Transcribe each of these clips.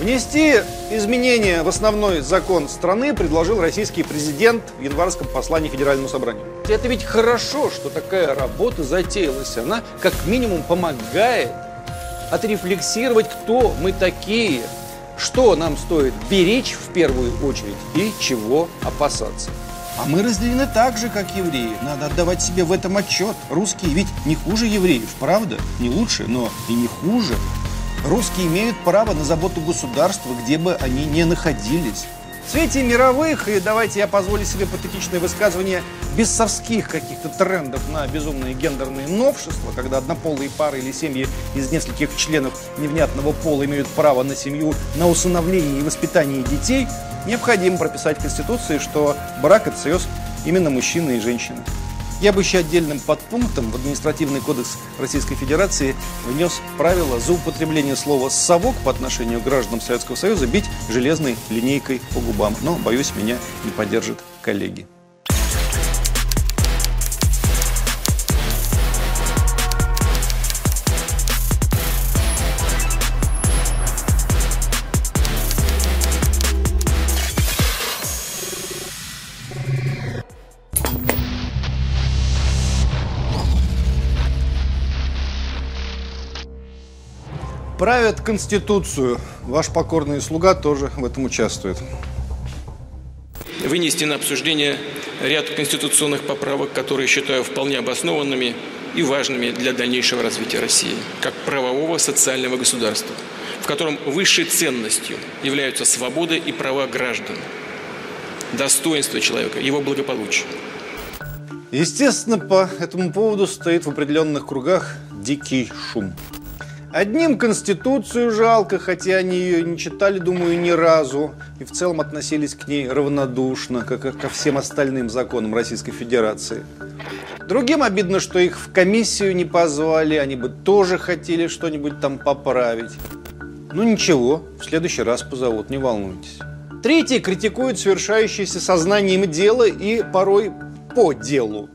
Внести изменения в основной закон страны предложил российский президент в январском послании Федеральному собранию. Это ведь хорошо, что такая работа затеялась. Она как минимум помогает отрефлексировать, кто мы такие, что нам стоит беречь в первую очередь и чего опасаться. А мы разделены так же, как евреи. Надо отдавать себе в этом отчет. Русские ведь не хуже евреев, правда? Не лучше, но и не хуже. Русские имеют право на заботу государства, где бы они ни находились. В свете мировых, и давайте я позволю себе патетичное высказывание, бессовских каких-то трендов на безумные гендерные новшества, когда однополые пары или семьи из нескольких членов невнятного пола имеют право на семью, на усыновление и воспитание детей, необходимо прописать в Конституции, что брак – это союз именно мужчины и женщины. Я бы еще отдельным подпунктом в административный кодекс Российской Федерации внес правило за употребление слова «совок» по отношению к гражданам Советского Союза бить железной линейкой по губам. Но, боюсь, меня не поддержат коллеги. Правят Конституцию. Ваш покорный слуга тоже в этом участвует. Вынести на обсуждение ряд конституционных поправок, которые считаю вполне обоснованными и важными для дальнейшего развития России, как правового социального государства, в котором высшей ценностью являются свободы и права граждан, достоинство человека, его благополучие. Естественно, по этому поводу стоит в определенных кругах дикий шум. Одним Конституцию жалко, хотя они ее не читали, думаю, ни разу. И в целом относились к ней равнодушно, как и ко всем остальным законам Российской Федерации. Другим обидно, что их в комиссию не позвали, они бы тоже хотели что-нибудь там поправить. Ну ничего, в следующий раз позовут, не волнуйтесь. Третий критикует совершающиеся сознанием дела и порой по делу.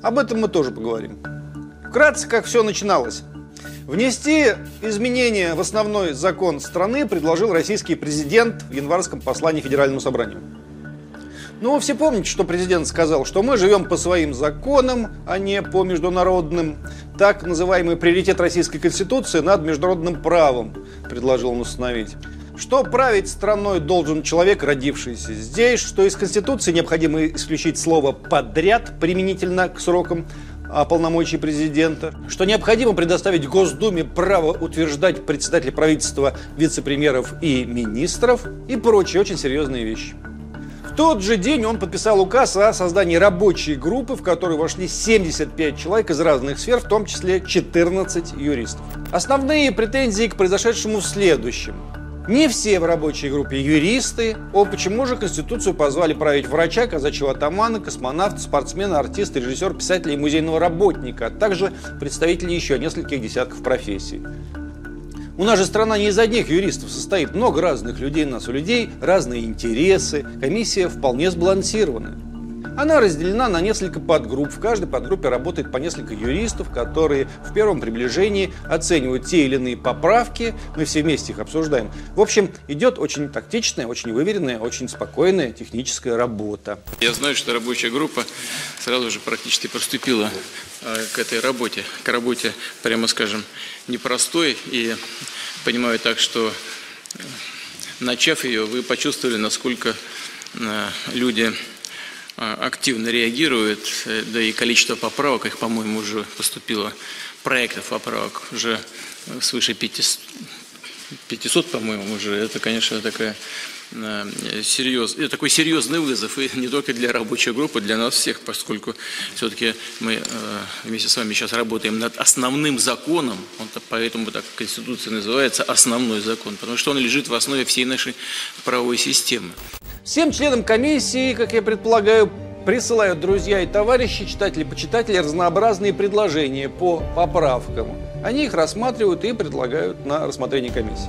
Об этом мы тоже поговорим. Вкратце, как все начиналось. Внести изменения в основной закон страны предложил российский президент в январском послании Федеральному собранию. Ну, все помните, что президент сказал, что мы живем по своим законам, а не по международным. Так называемый приоритет Российской Конституции над международным правом предложил он установить. Что править страной должен человек, родившийся здесь, что из Конституции необходимо исключить слово «подряд» применительно к срокам полномочий президента, что необходимо предоставить Госдуме право утверждать председателя правительства, вице-премьеров и министров и прочие очень серьезные вещи. В тот же день он подписал указ о создании рабочей группы, в которую вошли 75 человек из разных сфер, в том числе 14 юристов. Основные претензии к произошедшему в следующем. Не все в рабочей группе юристы. О, почему же Конституцию позвали править врача, казачьего атамана, космонавта, спортсмена, артиста, режиссера, писателя и музейного работника, а также представителей еще нескольких десятков профессий. У нас же страна не из одних юристов состоит, много разных людей, у нас у людей разные интересы, комиссия вполне сбалансированная. Она разделена на несколько подгрупп. В каждой подгруппе работает по несколько юристов, которые в первом приближении оценивают те или иные поправки. Мы все вместе их обсуждаем. В общем, идет очень тактичная, очень выверенная, очень спокойная техническая работа. Я знаю, что рабочая группа сразу же практически приступила э, к этой работе, к работе, прямо скажем, непростой. И понимаю так, что э, начав ее, вы почувствовали, насколько э, люди а, активно реагирует, э, да и количество поправок, их, по-моему, уже поступило, проектов поправок уже свыше 500, 500 по-моему, уже. Это, конечно, такая э, серьез, это такой серьезный вызов, и не только для рабочей группы, для нас всех, поскольку все-таки мы э, вместе с вами сейчас работаем над основным законом, он поэтому так Конституция называется основной закон, потому что он лежит в основе всей нашей правовой системы. Всем членам комиссии, как я предполагаю, присылают друзья и товарищи, читатели, почитатели разнообразные предложения по поправкам. Они их рассматривают и предлагают на рассмотрение комиссии.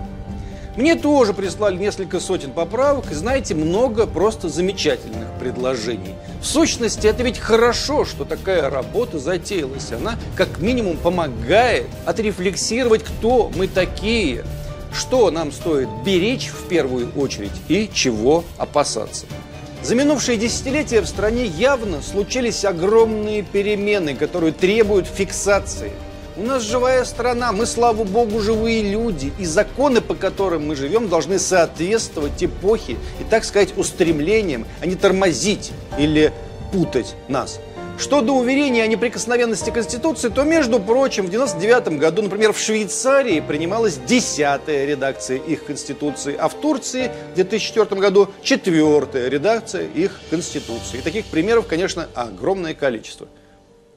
Мне тоже прислали несколько сотен поправок, и знаете, много просто замечательных предложений. В сущности, это ведь хорошо, что такая работа затеялась. Она как минимум помогает отрефлексировать, кто мы такие, что нам стоит беречь в первую очередь и чего опасаться. За минувшие десятилетия в стране явно случились огромные перемены, которые требуют фиксации. У нас живая страна, мы, слава богу, живые люди, и законы, по которым мы живем, должны соответствовать эпохе и, так сказать, устремлениям, а не тормозить или путать нас. Что до уверения о неприкосновенности Конституции, то, между прочим, в 1999 году, например, в Швейцарии принималась десятая редакция их Конституции, а в Турции в 2004 году четвертая редакция их Конституции. И таких примеров, конечно, огромное количество.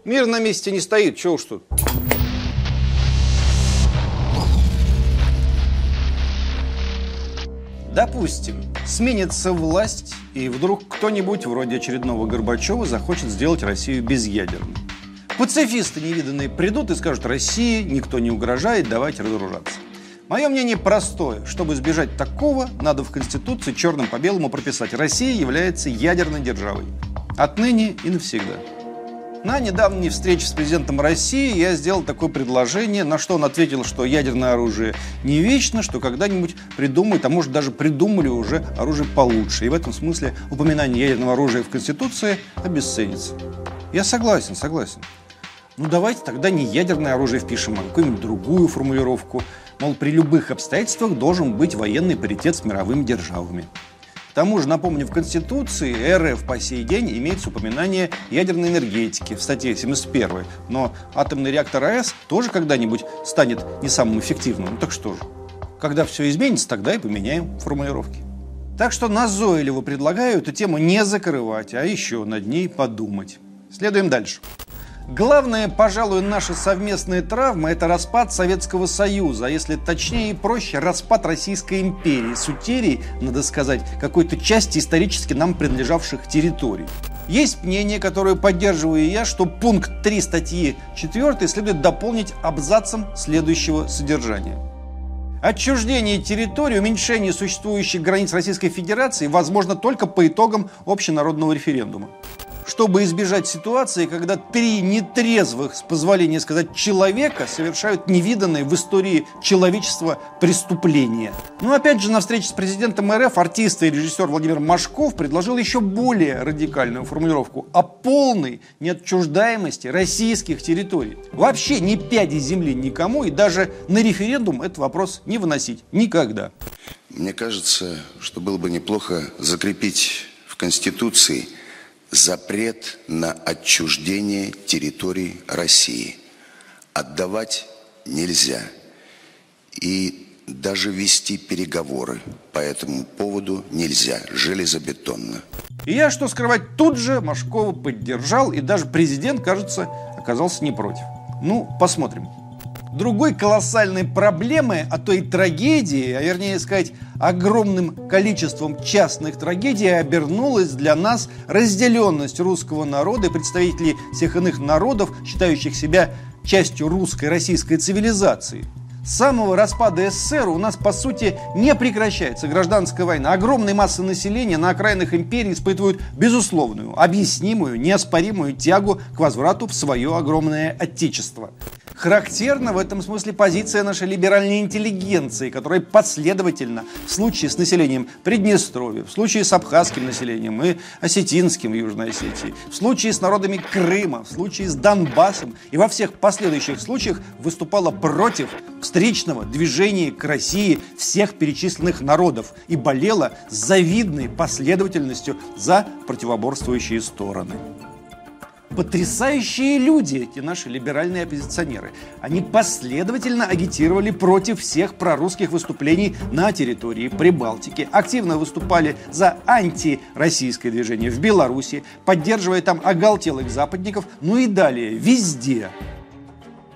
Мир на месте не стоит, чего уж тут. Допустим, сменится власть, и вдруг кто-нибудь вроде очередного Горбачева захочет сделать Россию безъядерной. Пацифисты невиданные придут и скажут, России никто не угрожает, давайте разоружаться. Мое мнение простое. Чтобы избежать такого, надо в Конституции черным по белому прописать «Россия является ядерной державой». Отныне и навсегда. На недавней встрече с президентом России я сделал такое предложение, на что он ответил, что ядерное оружие не вечно, что когда-нибудь придумают, а может даже придумали уже оружие получше. И в этом смысле упоминание ядерного оружия в Конституции обесценится. Я согласен, согласен. Ну давайте тогда не ядерное оружие впишем, а какую-нибудь другую формулировку. Мол, при любых обстоятельствах должен быть военный паритет с мировыми державами тому же, напомню, в Конституции РФ по сей день имеется упоминание ядерной энергетики в статье 71. Но атомный реактор АЭС тоже когда-нибудь станет не самым эффективным. Ну так что же? Когда все изменится, тогда и поменяем формулировки. Так что назойливо предлагаю эту тему не закрывать, а еще над ней подумать. Следуем дальше. Главная, пожалуй, наша совместная травма – это распад Советского Союза, а если точнее и проще, распад Российской империи с утерей, надо сказать, какой-то части исторически нам принадлежавших территорий. Есть мнение, которое поддерживаю я, что пункт 3 статьи 4 следует дополнить абзацем следующего содержания. Отчуждение территории, уменьшение существующих границ Российской Федерации возможно только по итогам общенародного референдума чтобы избежать ситуации, когда три нетрезвых, с позволения сказать, человека совершают невиданные в истории человечества преступления. Но опять же, на встрече с президентом РФ артист и режиссер Владимир Машков предложил еще более радикальную формулировку о полной неотчуждаемости российских территорий. Вообще ни пяди земли никому и даже на референдум этот вопрос не выносить. Никогда. Мне кажется, что было бы неплохо закрепить в Конституции – запрет на отчуждение территорий России. Отдавать нельзя. И даже вести переговоры по этому поводу нельзя, железобетонно. И я, что скрывать, тут же Машкова поддержал, и даже президент, кажется, оказался не против. Ну, посмотрим. Другой колоссальной проблемой, а то и трагедии, а вернее сказать, огромным количеством частных трагедий обернулась для нас разделенность русского народа и представителей всех иных народов, считающих себя частью русской российской цивилизации. С самого распада СССР у нас, по сути, не прекращается гражданская война. Огромные массы населения на окраинах империи испытывают безусловную, объяснимую, неоспоримую тягу к возврату в свое огромное отечество. Характерна в этом смысле позиция нашей либеральной интеллигенции, которая последовательно в случае с населением Приднестровья, в случае с абхазским населением и осетинским в Южной Осетии, в случае с народами Крыма, в случае с Донбассом и во всех последующих случаях выступала против встречного движения к России всех перечисленных народов и болела с завидной последовательностью за противоборствующие стороны потрясающие люди, эти наши либеральные оппозиционеры. Они последовательно агитировали против всех прорусских выступлений на территории Прибалтики, активно выступали за антироссийское движение в Беларуси, поддерживая там оголтелых западников, ну и далее, везде.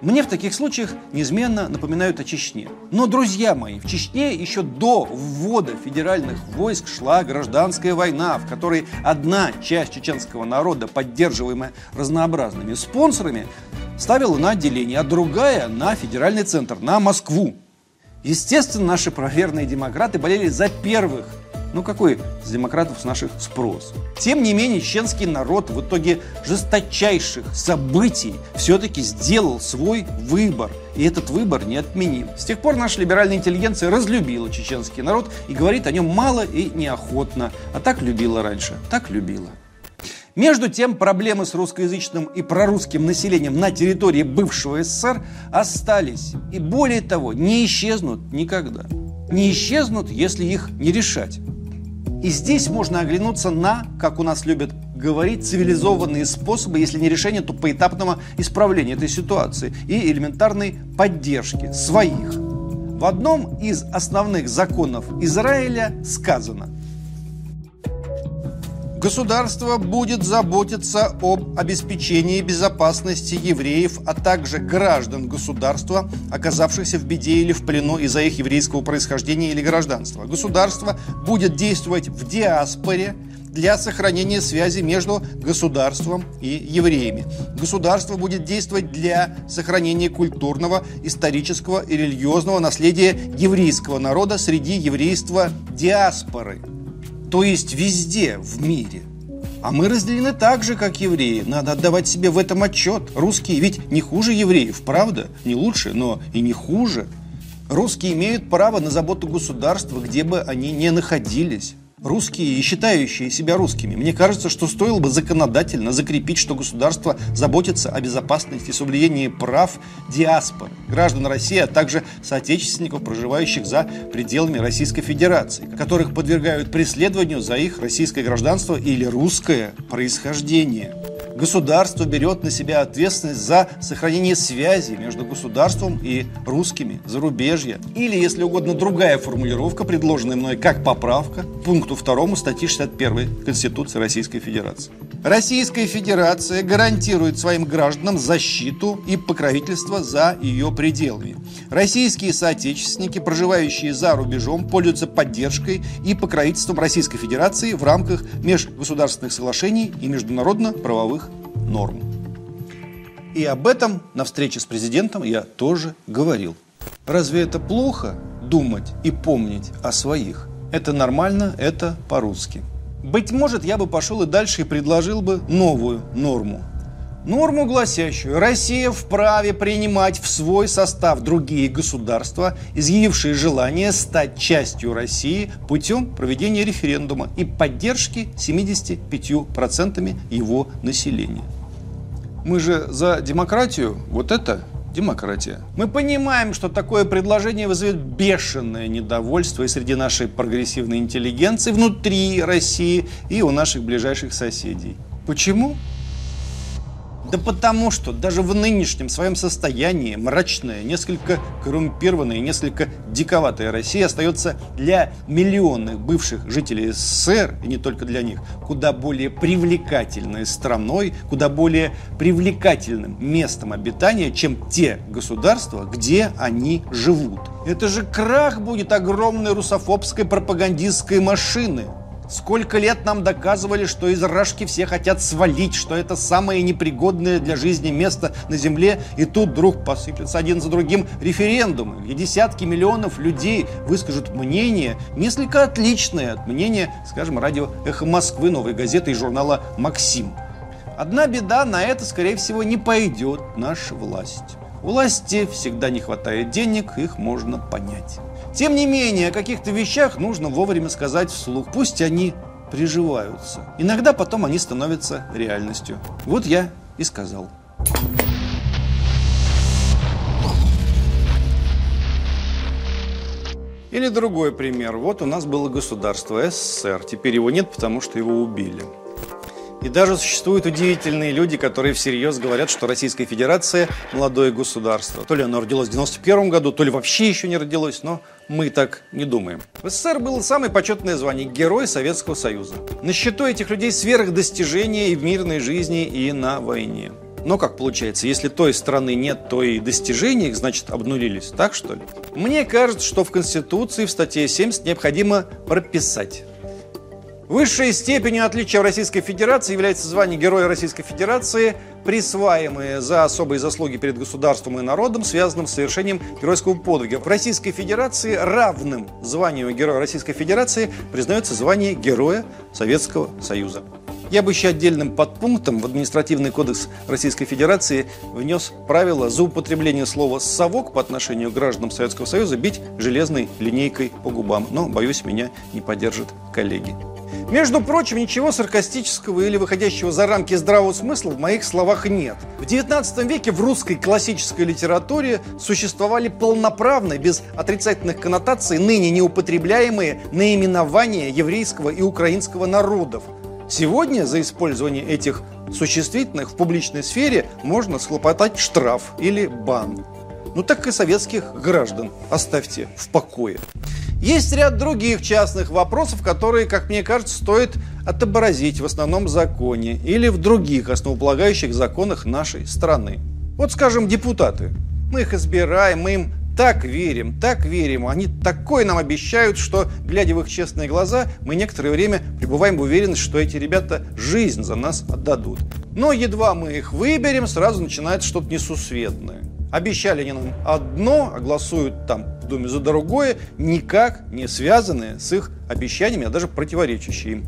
Мне в таких случаях неизменно напоминают о Чечне. Но, друзья мои, в Чечне еще до ввода федеральных войск шла гражданская война, в которой одна часть чеченского народа, поддерживаемая разнообразными спонсорами, ставила на отделение, а другая на федеральный центр, на Москву. Естественно, наши проверенные демократы болели за первых Ну какой с демократов с наших спрос? Тем не менее, чеченский народ в итоге жесточайших событий все-таки сделал свой выбор. И этот выбор не отменим. С тех пор наша либеральная интеллигенция разлюбила чеченский народ и говорит о нем мало и неохотно. А так любила раньше, так любила. Между тем, проблемы с русскоязычным и прорусским населением на территории бывшего СССР остались. И более того, не исчезнут никогда. Не исчезнут, если их не решать. И здесь можно оглянуться на, как у нас любят говорить, цивилизованные способы, если не решение, то поэтапного исправления этой ситуации и элементарной поддержки своих. В одном из основных законов Израиля сказано – Государство будет заботиться об обеспечении безопасности евреев, а также граждан государства, оказавшихся в беде или в плену из-за их еврейского происхождения или гражданства. Государство будет действовать в диаспоре для сохранения связи между государством и евреями. Государство будет действовать для сохранения культурного, исторического и религиозного наследия еврейского народа среди еврейства диаспоры – то есть везде в мире. А мы разделены так же, как евреи. Надо отдавать себе в этом отчет. Русские ведь не хуже евреев, правда? Не лучше, но и не хуже. Русские имеют право на заботу государства, где бы они ни находились русские и считающие себя русскими. Мне кажется, что стоило бы законодательно закрепить, что государство заботится о безопасности и соблюдении прав диаспор, граждан России, а также соотечественников, проживающих за пределами Российской Федерации, которых подвергают преследованию за их российское гражданство или русское происхождение. Государство берет на себя ответственность за сохранение связи между государством и русскими зарубежья. Или, если угодно, другая формулировка, предложенная мной как поправка к пункту 2 статьи 61 Конституции Российской Федерации. Российская Федерация гарантирует своим гражданам защиту и покровительство за ее пределами. Российские соотечественники, проживающие за рубежом, пользуются поддержкой и покровительством Российской Федерации в рамках межгосударственных соглашений и международно-правовых норм. И об этом на встрече с президентом я тоже говорил. Разве это плохо думать и помнить о своих? Это нормально, это по-русски. Быть может, я бы пошел и дальше и предложил бы новую норму. Норму, гласящую, Россия вправе принимать в свой состав другие государства, изъявившие желание стать частью России путем проведения референдума и поддержки 75% его населения. Мы же за демократию, вот это демократия. Мы понимаем, что такое предложение вызовет бешеное недовольство и среди нашей прогрессивной интеллигенции внутри России и у наших ближайших соседей. Почему? Да потому что даже в нынешнем своем состоянии мрачная, несколько коррумпированная несколько диковатая Россия остается для миллионных бывших жителей СССР, и не только для них, куда более привлекательной страной, куда более привлекательным местом обитания, чем те государства, где они живут. Это же крах будет огромной русофобской пропагандистской машины, Сколько лет нам доказывали, что из Рашки все хотят свалить, что это самое непригодное для жизни место на Земле, и тут вдруг посыплется один за другим референдумы, где десятки миллионов людей выскажут мнение, несколько отличное от мнения, скажем, радио «Эхо Москвы», новой газеты и журнала «Максим». Одна беда, на это, скорее всего, не пойдет наша власть. Власти всегда не хватает денег, их можно понять. Тем не менее, о каких-то вещах нужно вовремя сказать вслух. Пусть они приживаются. Иногда потом они становятся реальностью. Вот я и сказал. Или другой пример. Вот у нас было государство СССР. Теперь его нет, потому что его убили. И даже существуют удивительные люди, которые всерьез говорят, что Российская Федерация – молодое государство. То ли оно родилось в 91 году, то ли вообще еще не родилось, но мы так не думаем. В СССР было самое почетное звание – Герой Советского Союза. На счету этих людей сверхдостижения и в мирной жизни, и на войне. Но как получается, если той страны нет, то и достижения их, значит, обнулились. Так что ли? Мне кажется, что в Конституции в статье 70 необходимо прописать Высшей степенью отличия в Российской Федерации является звание Героя Российской Федерации, присваиваемое за особые заслуги перед государством и народом, связанным с совершением геройского подвига. В Российской Федерации равным званию Героя Российской Федерации признается звание Героя Советского Союза. Я бы еще отдельным подпунктом в административный кодекс Российской Федерации внес правило за употребление слова «совок» по отношению к гражданам Советского Союза бить железной линейкой по губам. Но, боюсь, меня не поддержат коллеги. Между прочим, ничего саркастического или выходящего за рамки здравого смысла в моих словах нет. В XIX веке в русской классической литературе существовали полноправные, без отрицательных коннотаций, ныне неупотребляемые наименования еврейского и украинского народов. Сегодня за использование этих существительных в публичной сфере можно схлопотать штраф или бан. Ну так и советских граждан оставьте в покое. Есть ряд других частных вопросов, которые, как мне кажется, стоит отобразить в основном законе или в других основополагающих законах нашей страны. Вот, скажем, депутаты. Мы их избираем, мы им так верим, так верим, они такое нам обещают, что, глядя в их честные глаза, мы некоторое время пребываем в уверенности, что эти ребята жизнь за нас отдадут. Но едва мы их выберем, сразу начинается что-то несусветное. Обещали они нам одно, а голосуют там в Думе за другое, никак не связанные с их обещаниями, а даже противоречащие им.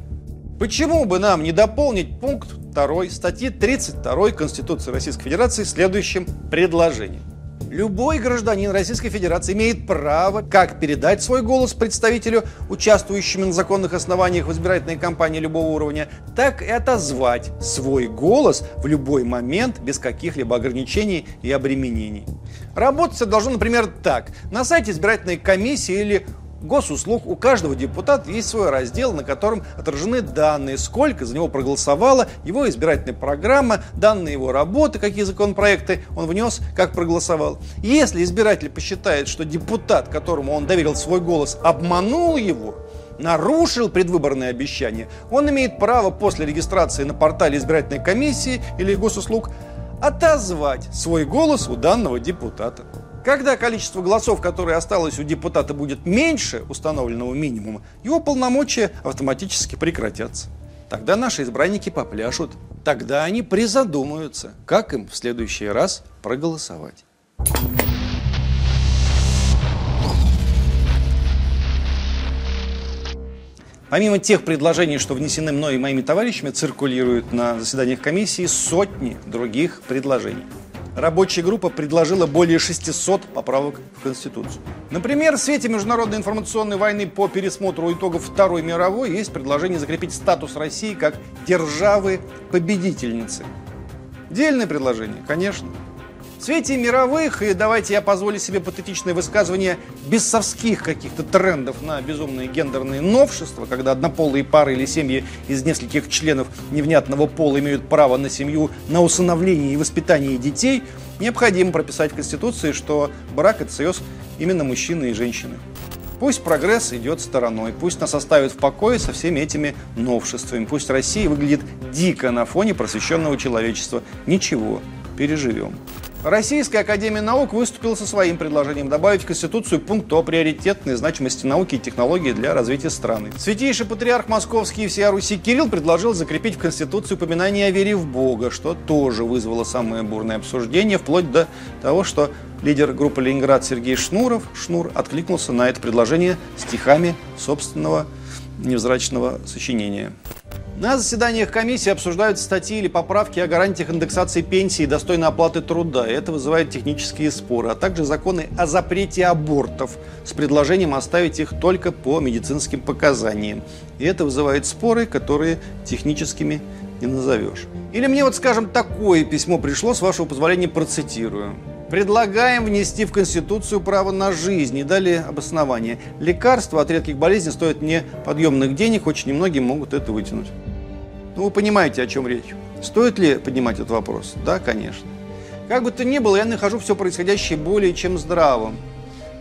Почему бы нам не дополнить пункт 2 статьи 32 Конституции Российской Федерации следующим предложением? Любой гражданин Российской Федерации имеет право как передать свой голос представителю, участвующему на законных основаниях в избирательной кампании любого уровня, так и отозвать свой голос в любой момент без каких-либо ограничений и обременений. Работать должно, например, так. На сайте избирательной комиссии или госуслуг у каждого депутата есть свой раздел, на котором отражены данные, сколько за него проголосовало, его избирательная программа, данные его работы, какие законопроекты он внес, как проголосовал. Если избиратель посчитает, что депутат, которому он доверил свой голос, обманул его, нарушил предвыборные обещания, он имеет право после регистрации на портале избирательной комиссии или госуслуг отозвать свой голос у данного депутата. Когда количество голосов, которое осталось у депутата, будет меньше установленного минимума, его полномочия автоматически прекратятся. Тогда наши избранники попляшут. Тогда они призадумаются, как им в следующий раз проголосовать. Помимо тех предложений, что внесены мной и моими товарищами, циркулируют на заседаниях комиссии сотни других предложений рабочая группа предложила более 600 поправок в Конституцию. Например, в свете международной информационной войны по пересмотру итогов Второй мировой есть предложение закрепить статус России как державы-победительницы. Дельное предложение, конечно. В свете мировых, и давайте я позволю себе патетичное высказывание, бесовских каких-то трендов на безумные гендерные новшества, когда однополые пары или семьи из нескольких членов невнятного пола имеют право на семью, на усыновление и воспитание детей, необходимо прописать в Конституции, что брак – это союз именно мужчины и женщины. Пусть прогресс идет стороной, пусть нас оставят в покое со всеми этими новшествами, пусть Россия выглядит дико на фоне просвещенного человечества. Ничего, переживем. Российская Академия Наук выступила со своим предложением добавить в Конституцию пункт о приоритетной значимости науки и технологий для развития страны. Святейший патриарх Московский и всея Руси Кирилл предложил закрепить в Конституции упоминание о вере в Бога, что тоже вызвало самое бурное обсуждение, вплоть до того, что лидер группы «Ленинград» Сергей Шнуров, Шнур, откликнулся на это предложение стихами собственного невзрачного сочинения. На заседаниях комиссии обсуждают статьи или поправки о гарантиях индексации пенсии и достойной оплаты труда. это вызывает технические споры, а также законы о запрете абортов с предложением оставить их только по медицинским показаниям. И это вызывает споры, которые техническими не назовешь. Или мне вот, скажем, такое письмо пришло, с вашего позволения процитирую. Предлагаем внести в Конституцию право на жизнь и далее обоснование. Лекарства от редких болезней стоят неподъемных денег, очень немногие могут это вытянуть. Ну, вы понимаете, о чем речь. Стоит ли поднимать этот вопрос? Да, конечно. Как бы то ни было, я нахожу все происходящее более чем здравым.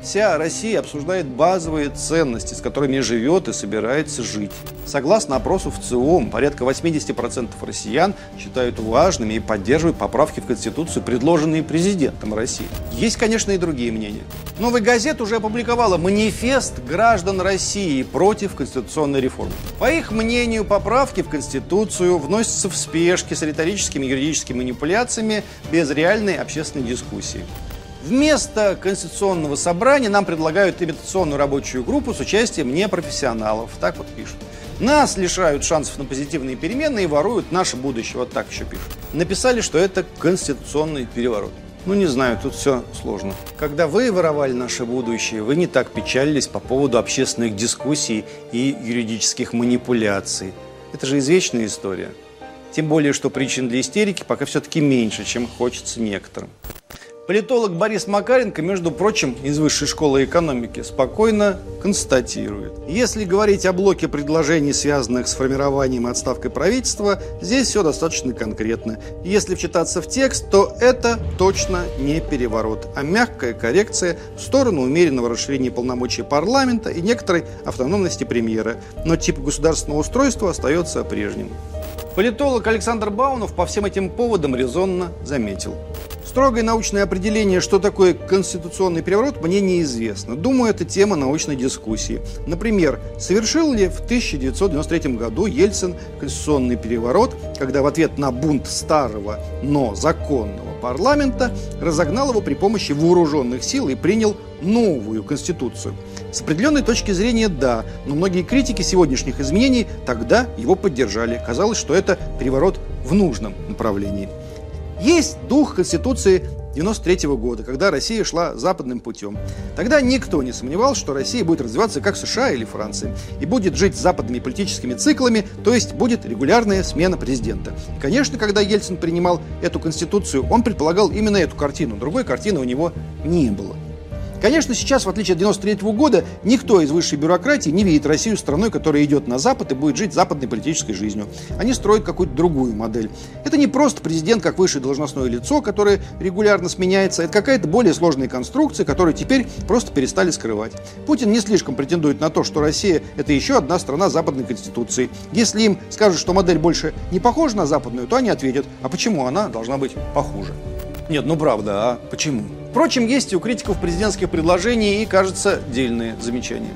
Вся Россия обсуждает базовые ценности, с которыми живет и собирается жить. Согласно опросу в ЦИОМ, порядка 80% россиян считают важными и поддерживают поправки в Конституцию, предложенные президентом России. Есть, конечно, и другие мнения. Новый газет уже опубликовала манифест граждан России против конституционной реформы. По их мнению, поправки в Конституцию вносятся в спешке с риторическими и юридическими манипуляциями без реальной общественной дискуссии. Вместо Конституционного собрания нам предлагают имитационную рабочую группу с участием непрофессионалов. Так вот пишут. Нас лишают шансов на позитивные перемены и воруют наше будущее. Вот так еще пишут. Написали, что это конституционный переворот. Ну, не знаю, тут все сложно. Когда вы воровали наше будущее, вы не так печалились по поводу общественных дискуссий и юридических манипуляций. Это же извечная история. Тем более, что причин для истерики пока все-таки меньше, чем хочется некоторым. Политолог Борис Макаренко, между прочим, из Высшей школы экономики, спокойно констатирует. Если говорить о блоке предложений, связанных с формированием и отставкой правительства, здесь все достаточно конкретно. Если вчитаться в текст, то это точно не переворот, а мягкая коррекция в сторону умеренного расширения полномочий парламента и некоторой автономности премьера. Но тип государственного устройства остается прежним. Политолог Александр Баунов по всем этим поводам резонно заметил. Строгое научное определение, что такое конституционный переворот, мне неизвестно. Думаю, это тема научной дискуссии. Например, совершил ли в 1993 году Ельцин конституционный переворот, когда в ответ на бунт старого, но законного парламента разогнал его при помощи вооруженных сил и принял новую конституцию. С определенной точки зрения – да, но многие критики сегодняшних изменений тогда его поддержали. Казалось, что это переворот в нужном направлении. Есть дух Конституции 93 года, когда Россия шла западным путем. Тогда никто не сомневался, что Россия будет развиваться как США или Франция и будет жить западными политическими циклами, то есть будет регулярная смена президента. И, конечно, когда Ельцин принимал эту конституцию, он предполагал именно эту картину. Другой картины у него не было. Конечно, сейчас, в отличие от 93 года, никто из высшей бюрократии не видит Россию страной, которая идет на Запад и будет жить западной политической жизнью. Они строят какую-то другую модель. Это не просто президент как высшее должностное лицо, которое регулярно сменяется, это какая-то более сложная конструкция, которую теперь просто перестали скрывать. Путин не слишком претендует на то, что Россия – это еще одна страна западной конституции. Если им скажут, что модель больше не похожа на западную, то они ответят, а почему она должна быть похуже? Нет, ну правда, а почему? Впрочем, есть и у критиков президентских предложений и, кажется, дельные замечания.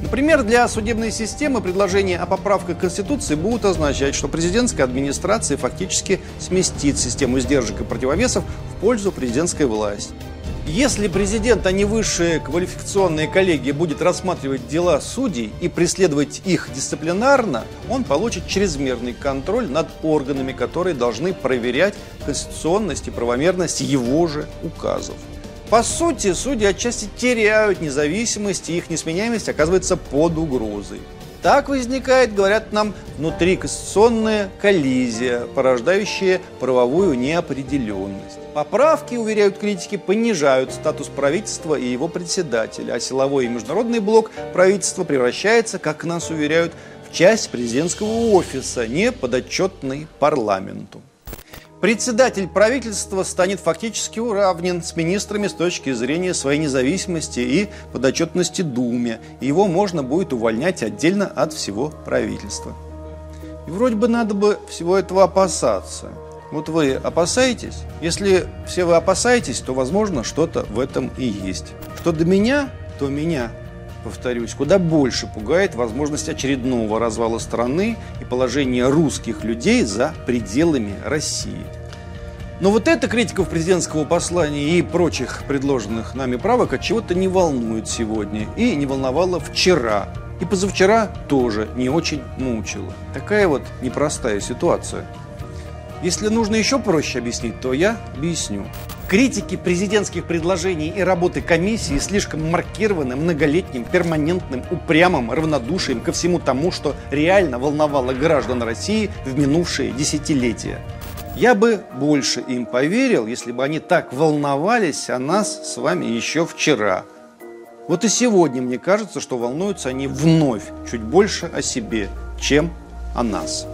Например, для судебной системы предложения о поправках Конституции будут означать, что президентская администрация фактически сместит систему сдержек и противовесов в пользу президентской власти. Если президент, а не высшая квалификационная коллегия будет рассматривать дела судей и преследовать их дисциплинарно, он получит чрезмерный контроль над органами, которые должны проверять конституционность и правомерность его же указов. По сути, судьи отчасти теряют независимость, и их несменяемость оказывается под угрозой. Так возникает, говорят нам, внутриконституционная коллизия, порождающая правовую неопределенность. Поправки, уверяют критики, понижают статус правительства и его председателя, а силовой и международный блок правительства превращается, как нас уверяют, в часть президентского офиса, не подотчетный парламенту. Председатель правительства станет фактически уравнен с министрами с точки зрения своей независимости и подотчетности Думе. Его можно будет увольнять отдельно от всего правительства. И вроде бы надо бы всего этого опасаться. Вот вы опасаетесь? Если все вы опасаетесь, то, возможно, что-то в этом и есть. Что до меня, то меня повторюсь, куда больше пугает возможность очередного развала страны и положение русских людей за пределами России. Но вот эта критиков президентского послания и прочих предложенных нами правок от чего-то не волнует сегодня и не волновала вчера. И позавчера тоже не очень мучила. Такая вот непростая ситуация. Если нужно еще проще объяснить, то я объясню. Критики президентских предложений и работы комиссии слишком маркированы многолетним, перманентным, упрямым равнодушием ко всему тому, что реально волновало граждан России в минувшие десятилетия. Я бы больше им поверил, если бы они так волновались о нас с вами еще вчера. Вот и сегодня мне кажется, что волнуются они вновь чуть больше о себе, чем о нас.